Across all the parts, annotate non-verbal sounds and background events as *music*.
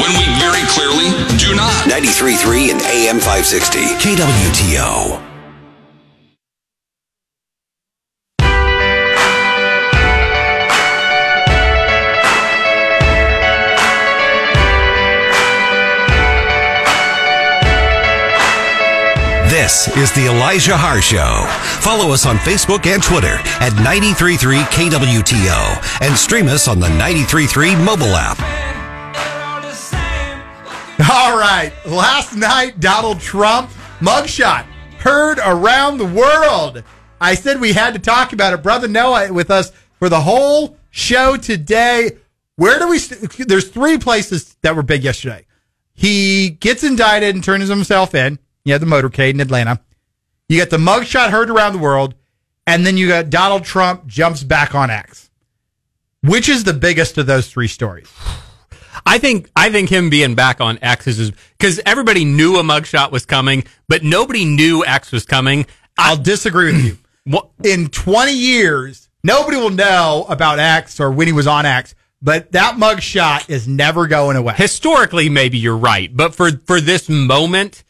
when we very clearly do not. 93.3 and AM 560. KWTO. This is the Elijah Haahr Show. Follow us on Facebook and Twitter at 933 KWTO and stream us on the 933 mobile app. All right. Last night, Donald Trump mugshot heard around the world. I said we had to talk about it. Brother Noah with us for the whole show today. Where do we? St- There's three places that were big yesterday. He gets indicted and turns himself in. You have the motorcade in Atlanta. You got the mugshot heard around the world, and then you got Donald Trump jumps back on X. Which is the biggest of those three stories? I think I think him being back on X is because everybody knew a mugshot was coming, but nobody knew X was coming. I'll disagree with you. *clears throat* What? In 20 years, nobody will know about X or when he was on X, but that mugshot is never going away. Historically, maybe you're right, but for for this moment,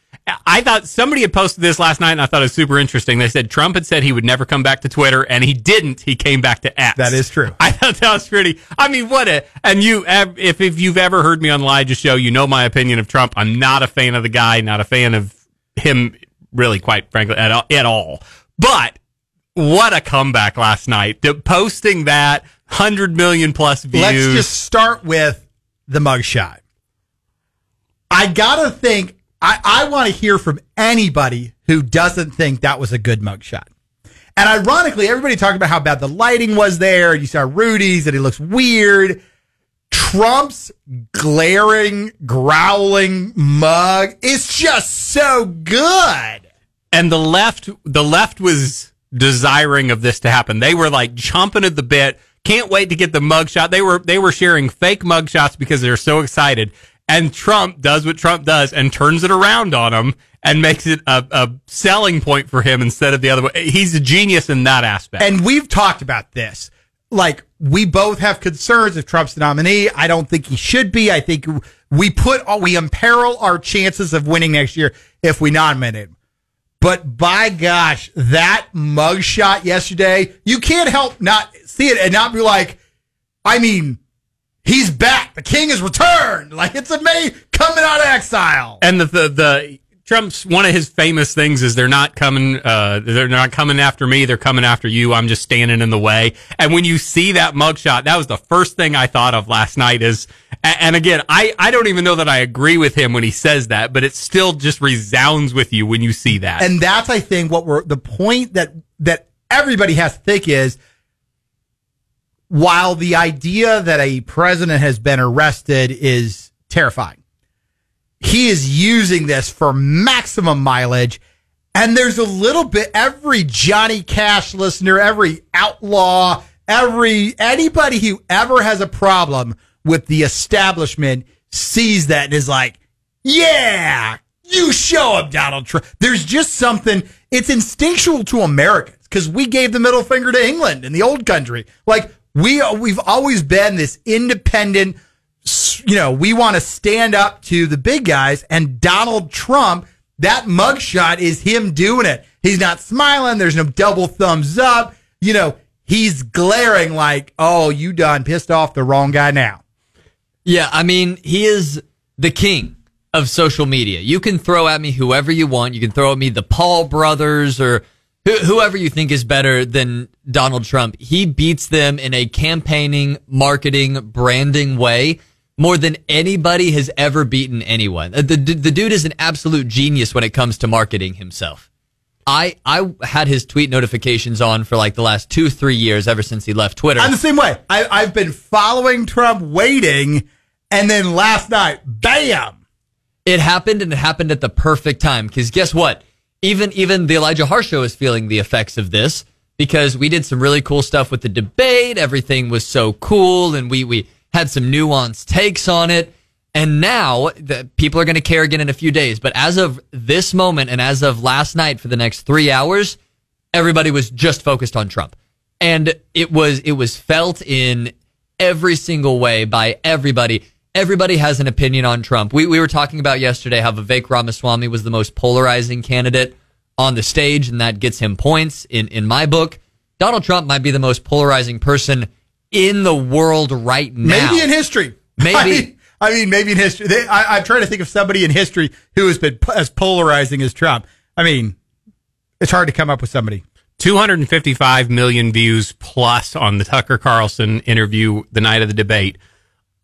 I thought somebody had posted this last night, and I thought it was super interesting. They said Trump had said he would never come back to Twitter, and he didn't. He came back to X. That is true. I thought that was pretty. I mean, what a and you if if you've ever heard me on the Elijah show, you know my opinion of Trump. I'm not a fan of the guy, not a fan of him, really, quite frankly, at all. At all. But what a comeback last night! The, posting that hundred million plus views. Let's just start with the mugshot. I gotta think. I, I want to hear from anybody who doesn't think that was a good mugshot. And ironically, everybody talked about how bad the lighting was there. You saw Rudy's and he looks weird. Trump's glaring, growling mug is just so good. and the left the left was desiring of this to happen. They were like chomping at the bit. Can't wait to get the mugshot. They were they were sharing fake mugshots because they're so excited. And Trump does what Trump does and turns it around on him and makes it a, a selling point for him instead of the other way. He's a genius in that aspect. And we've talked about this. Like, we both have concerns if Trump's the nominee. I don't think he should be. I think we put, all, we imperil our chances of winning next year if we nominate him. But by gosh, that mugshot yesterday, you can't help not see it and not be like, I mean, he's back. The king has returned. Like, it's a May coming out of exile. and the, the the Trump's one of his famous things is they're not coming uh they're not coming after me they're coming after you I'm just standing in the way and when you see that mugshot that was the first thing I thought of last night is and again I I don't even know that I agree with him when he says that but it still just resounds with you when you see that And that's, I think, what we're the point that that everybody has to think is while the idea that a president has been arrested is terrifying, he is using this for maximum mileage. And there's a little bit every Johnny Cash listener, every outlaw, every anybody who ever has a problem with the establishment sees that and is like, yeah, you show up, Donald Trump. There's just something, it's instinctual to Americans because we gave the middle finger to England in the old country. Like we, we've always been this independent, you know, we want to stand up to the big guys and Donald Trump, that mugshot is him doing it. He's not smiling. There's no double thumbs up. You know, he's glaring like, oh, you done pissed off the wrong guy now. Yeah, I mean, he is the king of social media. You can throw at me whoever you want. You can throw at me the Paul brothers or whoever you think is better than Donald Trump. He beats them in a campaigning, marketing, branding way more than anybody has ever beaten anyone. Uh, The, the, dude is an absolute genius when it comes to marketing himself. I, I had his tweet notifications on for like the last two, three years ever since he left Twitter. I'm the same way. I, I've been following Trump, waiting, and then last night, bam! it happened and it happened at the perfect time because guess what even even the elijah Haahr show is feeling the effects of this because we did some really cool stuff with the debate. Everything was so cool and we we had some nuanced takes on it. And now the, people are going to care again in a few days. But as of this moment and as of last night for the next three hours everybody was just focused on trump. And it was it was felt in every single way by everybody everybody has an opinion on Trump. We, we were talking about yesterday how Vivek Ramaswamy was the most polarizing candidate on the stage, and that gets him points in, in my book. Donald Trump might be the most polarizing person in the world right now. Maybe in history. Maybe. *laughs* I mean, I mean, maybe in history. They, I, I'm trying to think of somebody in history who has been p- as polarizing as Trump. I mean, it's hard to come up with somebody. 255 million views plus on the Tucker Carlson interview the night of the debate.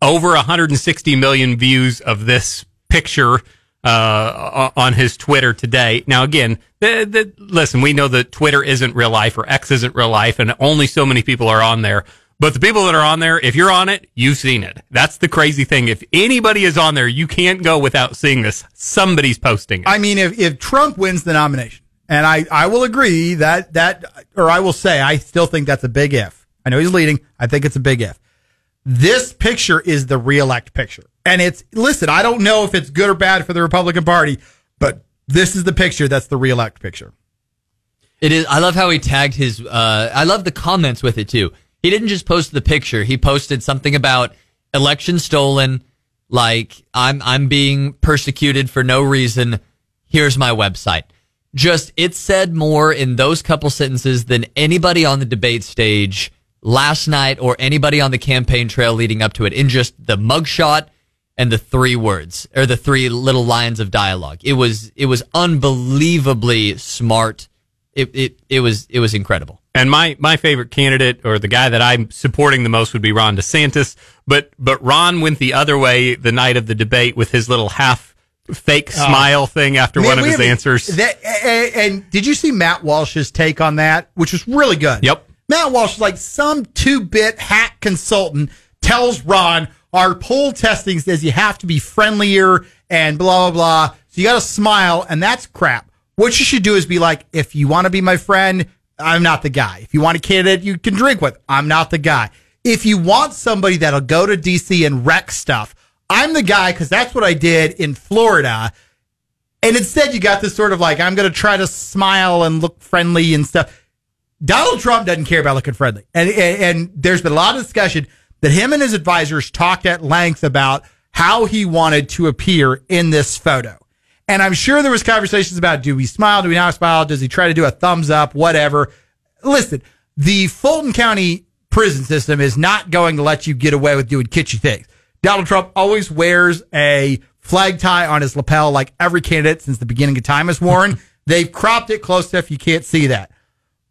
Over 160 million views of this picture uh, on his Twitter today. Now, again, the, the, listen, we know that Twitter isn't real life or X isn't real life, and only so many people are on there. But the people that are on there, if you're on it, you've seen it. That's the crazy thing. If anybody is on there, you can't go without seeing this. Somebody's posting it. I mean, if, if Trump wins the nomination, and I, I will agree that, that, or I will say, I still think that's a big if. I know he's leading. I think it's a big if. This picture is the reelect picture. And it's, listen, I don't know if it's good or bad for the Republican Party, but this is the picture that's the reelect picture. It is. I love how he tagged his. Uh, I love the comments with it too. He didn't just post the picture. He posted something about election stolen. Like I'm I'm being persecuted for no reason. Here's my website. Just it said more in those couple sentences than anybody on the debate stage last night or anybody on the campaign trail leading up to it in just the mugshot and the three words or the three little lines of dialogue. It was it was unbelievably smart. It it it was it was incredible. And my, my favorite candidate or the guy that I'm supporting the most would be Ron DeSantis. But, but Ron went the other way the night of the debate with his little half fake oh. smile thing after Man, one of his answers. That, and, and did you see Matt Walsh's take on that, which was really good? Yep. Matt Walsh, is like some two-bit hack consultant, tells Ron our poll testing says you have to be friendlier and blah blah blah. So you got to smile, and that's crap. What you should do is be like, if you want to be my friend, I'm not the guy. If you want a candidate you can drink with, I'm not the guy. If you want somebody that'll go to DC and wreck stuff, I'm the guy because that's what I did in Florida. And instead, you got this sort of like, I'm going to try to smile and look friendly and stuff. Donald Trump doesn't care about looking friendly. And, and, and there's been a lot of discussion that him and his advisors talked at length about how he wanted to appear in this photo. And I'm sure there was conversations about do we smile, do we not smile, does he try to do a thumbs up, whatever. Listen, the Fulton County prison system is not going to let you get away with doing kitschy things. Donald Trump always wears a flag tie on his lapel like every candidate since the beginning of time has worn. *laughs* They've cropped it close enough you can't see that.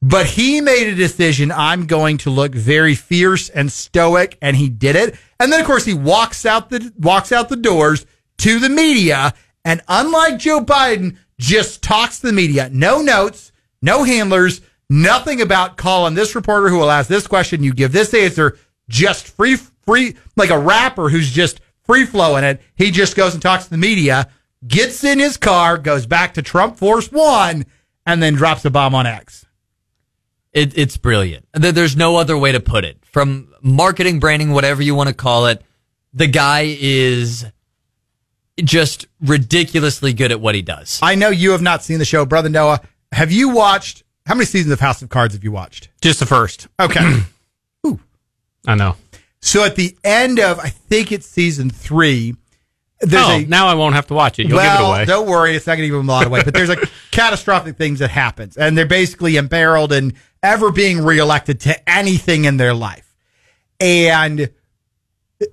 But he made a decision. I'm going to look very fierce and stoic, and he did it. And then, of course, he walks out the walks out the doors to the media, and unlike Joe Biden, just talks to the media. No notes, no handlers, nothing about calling this reporter who will ask this question. You give this answer, just free, free, like a rapper who's just free flowing it. He just goes and talks to the media, gets in his car, goes back to Trump Force One, and then drops a bomb on X. It, it's brilliant. There's no other way to put it. From marketing, branding, whatever you want to call it, the guy is just ridiculously good at what he does. I know you have not seen the show, brother Noah. Have you watched? How many seasons of House of Cards have you watched? Just the first. Okay. *clears throat* Ooh. I know. so at the end of, I think it's season three. There's oh, a now I won't have to watch it. You'll well, give it away. don't worry, it's not going to give them a lot away. But there's like *laughs* catastrophic things that happens, and they're basically imperiled and ever being reelected to anything in their life, and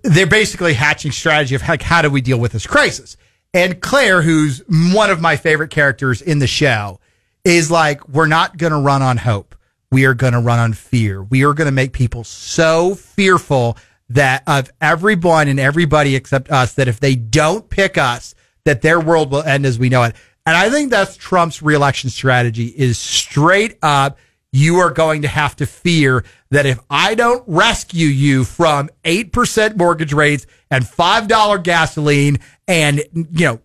they're basically hatching strategy of like how do we deal with this crisis. And Claire, who's one of my favorite characters in the show, is like, we're not going to run on hope. We are going to run on fear. We are going to make people so fearful that of everyone and everybody except us that if they don't pick us, that their world will end as we know it. And I think that's Trump's reelection strategy is straight up. You are going to have to fear that if I don't rescue you from 8% mortgage rates and $5 gasoline and, you know,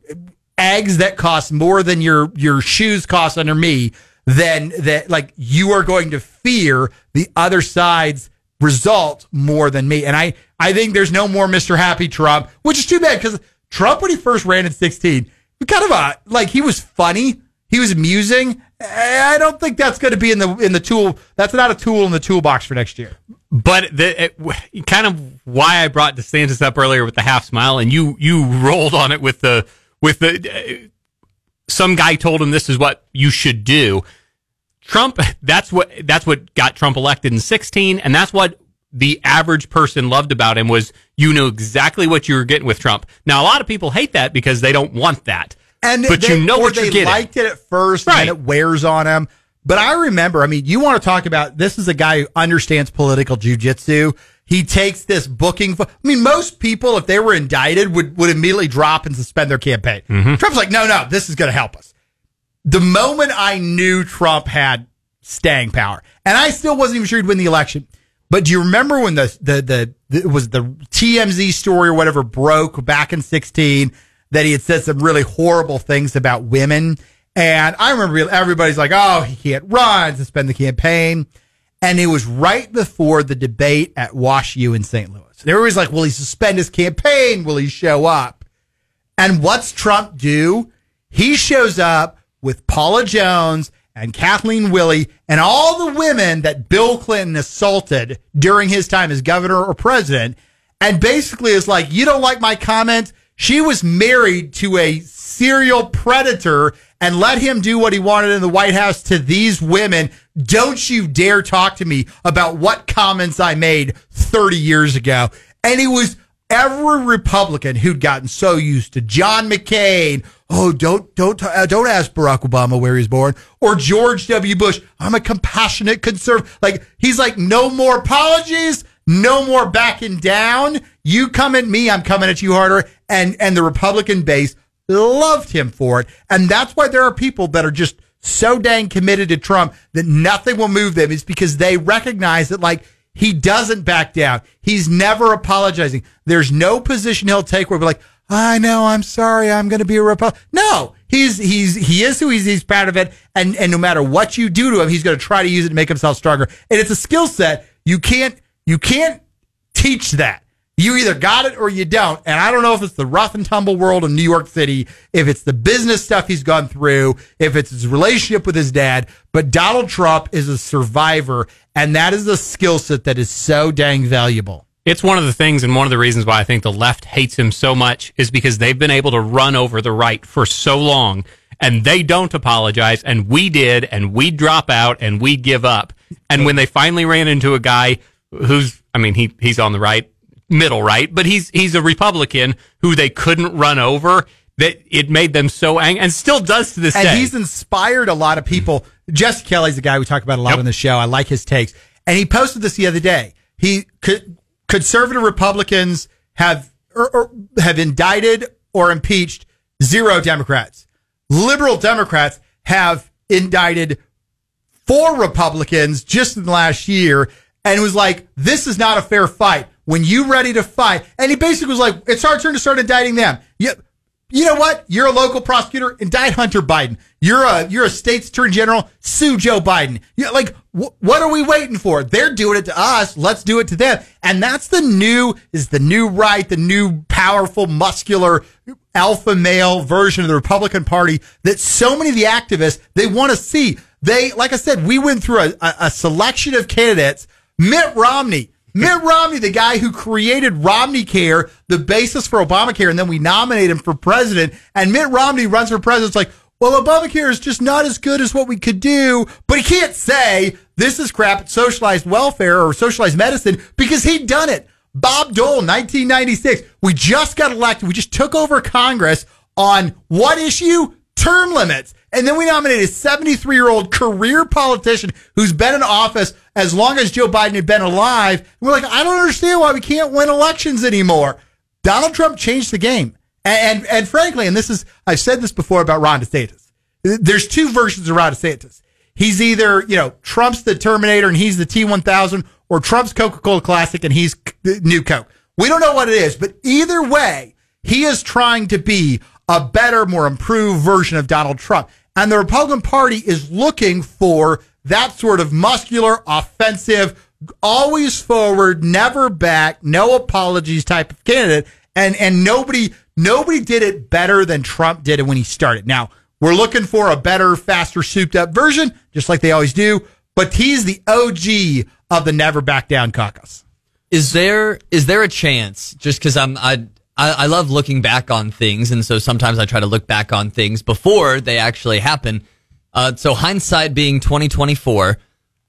eggs that cost more than your, your shoes cost under me, then that like you are going to fear the other side's result more than me. And I, I think there's no more Mr. Happy Trump, which is too bad because Trump, when he first ran in 16, kind of a, like he was funny. he was amusing. I don't think that's going to be in the in the tool. That's not a tool in the toolbox for next year. But the it, kind of why I brought DeSantis up earlier with the half smile, and you you rolled on it with the with the. Uh, some guy told him this is what you should do. Trump, that's what that's what got Trump elected in 16, and that's what the average person loved about him was you know exactly what you were getting with Trump. Now a lot of people hate that because they don't want that. And but they, you know what you're getting. They liked it at first, Right. and it wears on them. But I remember, I mean, you want to talk about this is a guy who understands political jujitsu. He takes this booking. fo- I mean, most people, if they were indicted, would would immediately drop and suspend their campaign. Mm-hmm. Trump's like, no, no, this is going to help us. The moment I knew Trump had staying power, and I still wasn't even sure he'd win the election. But do you remember when the the the, the it was the TMZ story or whatever broke back in sixteen that he had said some really horrible things about women? And I remember everybody's like, "Oh, he can't run, suspend the campaign." And it was right before the debate at Wash U in St. Louis. And everybody's like, "Will he suspend his campaign? Will he show up?" And what's Trump do? He shows up with Paula Jones and Kathleen Willey and all the women that Bill Clinton assaulted during his time as governor or president. And basically is like, you don't like my comments? She was married to a serial predator and let him do what he wanted in the White House to these women. Don't you dare talk to me about what comments I made 30 years ago. And he was every Republican who'd gotten so used to John McCain. Oh, don't don't uh, don't ask Barack Obama where he's born or George W. Bush. I'm a compassionate conservative. Like he's like, no more apologies, no more backing down. You come at me, I'm coming at you harder. And and the Republican base loved him for it, and that's why there are people that are just so dang committed to Trump that nothing will move them. Is because they recognize that like he doesn't back down. He's never apologizing. There's no position he'll take where we're like, I know, I'm sorry, I'm going to be a Republican. No, he's he's he is who he's. He's proud of it, and and no matter what you do to him, he's going to try to use it to make himself stronger. And it's a skill set you can't you can't teach that. You either got it or you don't. And I don't know if it's the rough and tumble world of New York City, if it's the business stuff he's gone through, if it's his relationship with his dad, but Donald Trump is a survivor, and that is a skill set that is so dang valuable. It's one of the things, and one of the reasons why I think the left hates him so much is because they've been able to run over the right for so long, and they don't apologize, and we did, and we drop out, and we give up. And when they finally ran into a guy who's, I mean, he he's on the right, middle right, but he's he's a Republican who they couldn't run over. That it made them so angry, and still does to this day. And day. he's inspired a lot of people. Jesse Kelly's a guy we talk about a lot Yep. on the show. I like his takes. And he posted this the other day. He could, conservative Republicans have or, or have indicted or impeached zero Democrats. Liberal Democrats have indicted four Republicans just in the last year and it was like, this is not a fair fight. When you ready to fight, and he basically was like, it's our turn to start indicting them. You, you know what? You're a local prosecutor. Indict Hunter Biden. You're a you're a state's attorney general. Sue Joe Biden. You like wh- what are we waiting for? They're doing it to us. Let's do it to them. And that's the new is the new right, the new powerful, muscular alpha male version of the Republican Party that so many of the activists they want to see. They like I said, we went through a, a, a selection of candidates. Mitt Romney. Mitt Romney, the guy who created Romney Care, the basis for Obamacare, and then we nominate him for president. And Mitt Romney runs for president. It's like, well, Obamacare is just not as good as what we could do, but he can't say this is crap socialized welfare or socialized medicine because he'd done it. Bob Dole, 1996. We just got elected. We just took over Congress on what issue? Term limits. And then we nominated a 73 year old career politician who's been in office as long as Joe Biden had been alive. We're like, I don't understand why we can't win elections anymore. Donald Trump changed the game. And, and, and frankly, and this is, I've said this before about Ron DeSantis. There's two versions of Ron DeSantis. He's either, you know, Trump's the Terminator and he's the T1000 or Trump's Coca-Cola Classic and he's New Coke. We don't know what it is, but either way, he is trying to be a better, more improved version of Donald Trump. And the Republican Party is looking for that sort of muscular, offensive, always forward, never back, no apologies type of candidate. And, and nobody, nobody did it better than Trump did it when he started. Now, We're looking for a better, faster, souped up version, just like they always do. But he's the OG of the Never Back Down caucus. Is there is there a chance? Just because I'm I, I I love looking back on things, and so sometimes I try to look back on things before they actually happen. Uh, so hindsight being twenty twenty four,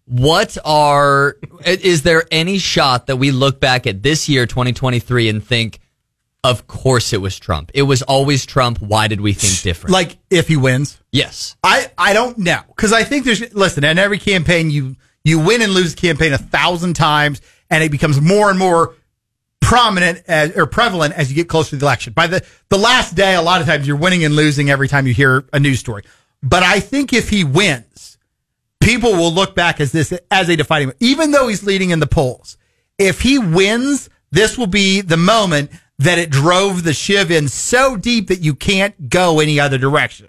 what are is there any shot that we look back at this year twenty twenty three and think, of course it was Trump. It was always Trump. Why did we think different? Like if he wins, yes, I I don't know because I think there's listen. In every campaign, you you win and lose a campaign a thousand times, and it becomes more and more prominent as, or prevalent as you get closer to the election. By the the last day, a lot of times you're winning and losing every time you hear a news story. But I think if he wins, people will look back as this as a defining, even though he's leading in the polls. If he wins, this will be the moment that it drove the shiv in so deep that you can't go any other direction.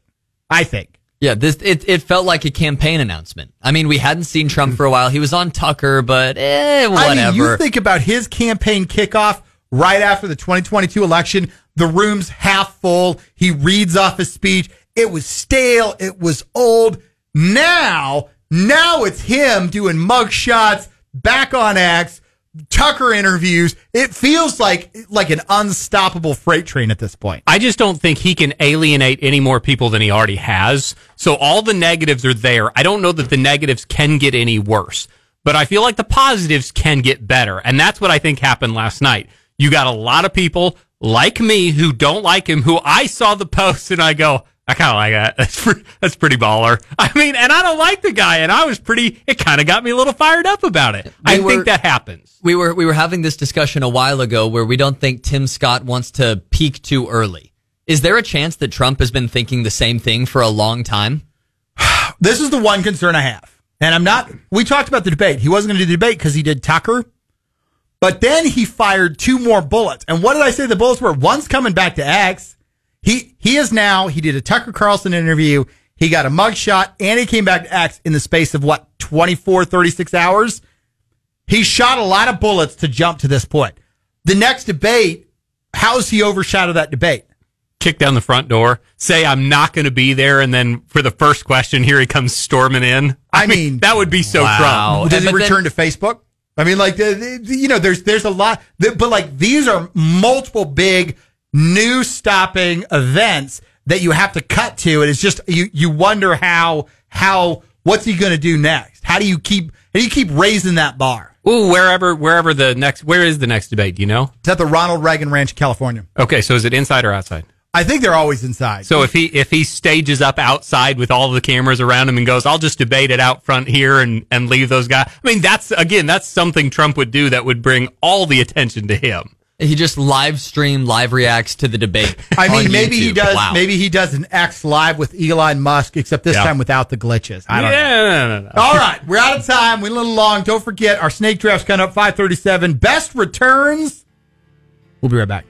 I think. Yeah, this it, it felt like a campaign announcement. I mean, we hadn't seen Trump for a while. He was on Tucker, but eh, whatever. I mean, you think about his campaign kickoff right after the 2022 election. The room's half full. He reads off his speech. It was stale. It was old. Now, now it's him doing mug shots, back on X, Tucker interviews. It feels like like an unstoppable freight train at this point. I just don't think he can alienate any more people than he already has. So all the negatives are there. I don't know that the negatives can get any worse, but I feel like the positives can get better. And that's what I think happened last night. You got a lot of people like me who don't like him, who I saw the *laughs* post and I go, I kind of like that. *laughs* That's pretty, that's pretty baller. I mean, and I don't like the guy, and I was pretty. It kind of got me a little fired up about it. I were- think that happens. we were we were having this discussion a while ago where we don't think Tim Scott wants to peak too early. Is there a chance that Trump has been thinking the same thing for a long time? *sighs* This is the one concern I have. And I'm not, we talked about the debate. He wasn't going to do the debate because he did Tucker. But then he fired two more bullets. And what did I say the bullets were? One's coming back to X. He, he is now, he did a Tucker Carlson interview. He got a mugshot and he came back to X in the space of what, 24, 36 hours? He shot a lot of bullets to jump to this point. The next debate, how's he overshadow that debate? Kick down the front door, say I'm not going to be there, and then for the first question, here he comes storming in. I *laughs* mean- that would be so Wow. Trump. Does he But then- return to Facebook? I mean, like, the, the- you know, there's there's a lot, but like these are multiple big news stopping events that you have to cut to, and it's just you you wonder how how what's he going to do next? How do you keep how do you keep raising that bar? Ooh, wherever wherever the next where is the next debate? Do you know? It's at the Ronald Reagan Ranch, in California. Okay, so is it inside or outside? I think they're always inside. So if he if he stages up outside with all the cameras around him and goes, I'll just debate it out front here and and leave those guys. I mean, that's again, that's something Trump would do that would bring all the attention to him. He just live stream, live reacts to the debate. I mean, on maybe he does. Wow. Maybe he does an X live with Elon Musk, except this Yeah. time without the glitches. I don't know. yeah, no, no, no. All right, we're out of time. We're a little long. Don't forget our snake draft's coming up 537. Best returns. We'll be right back.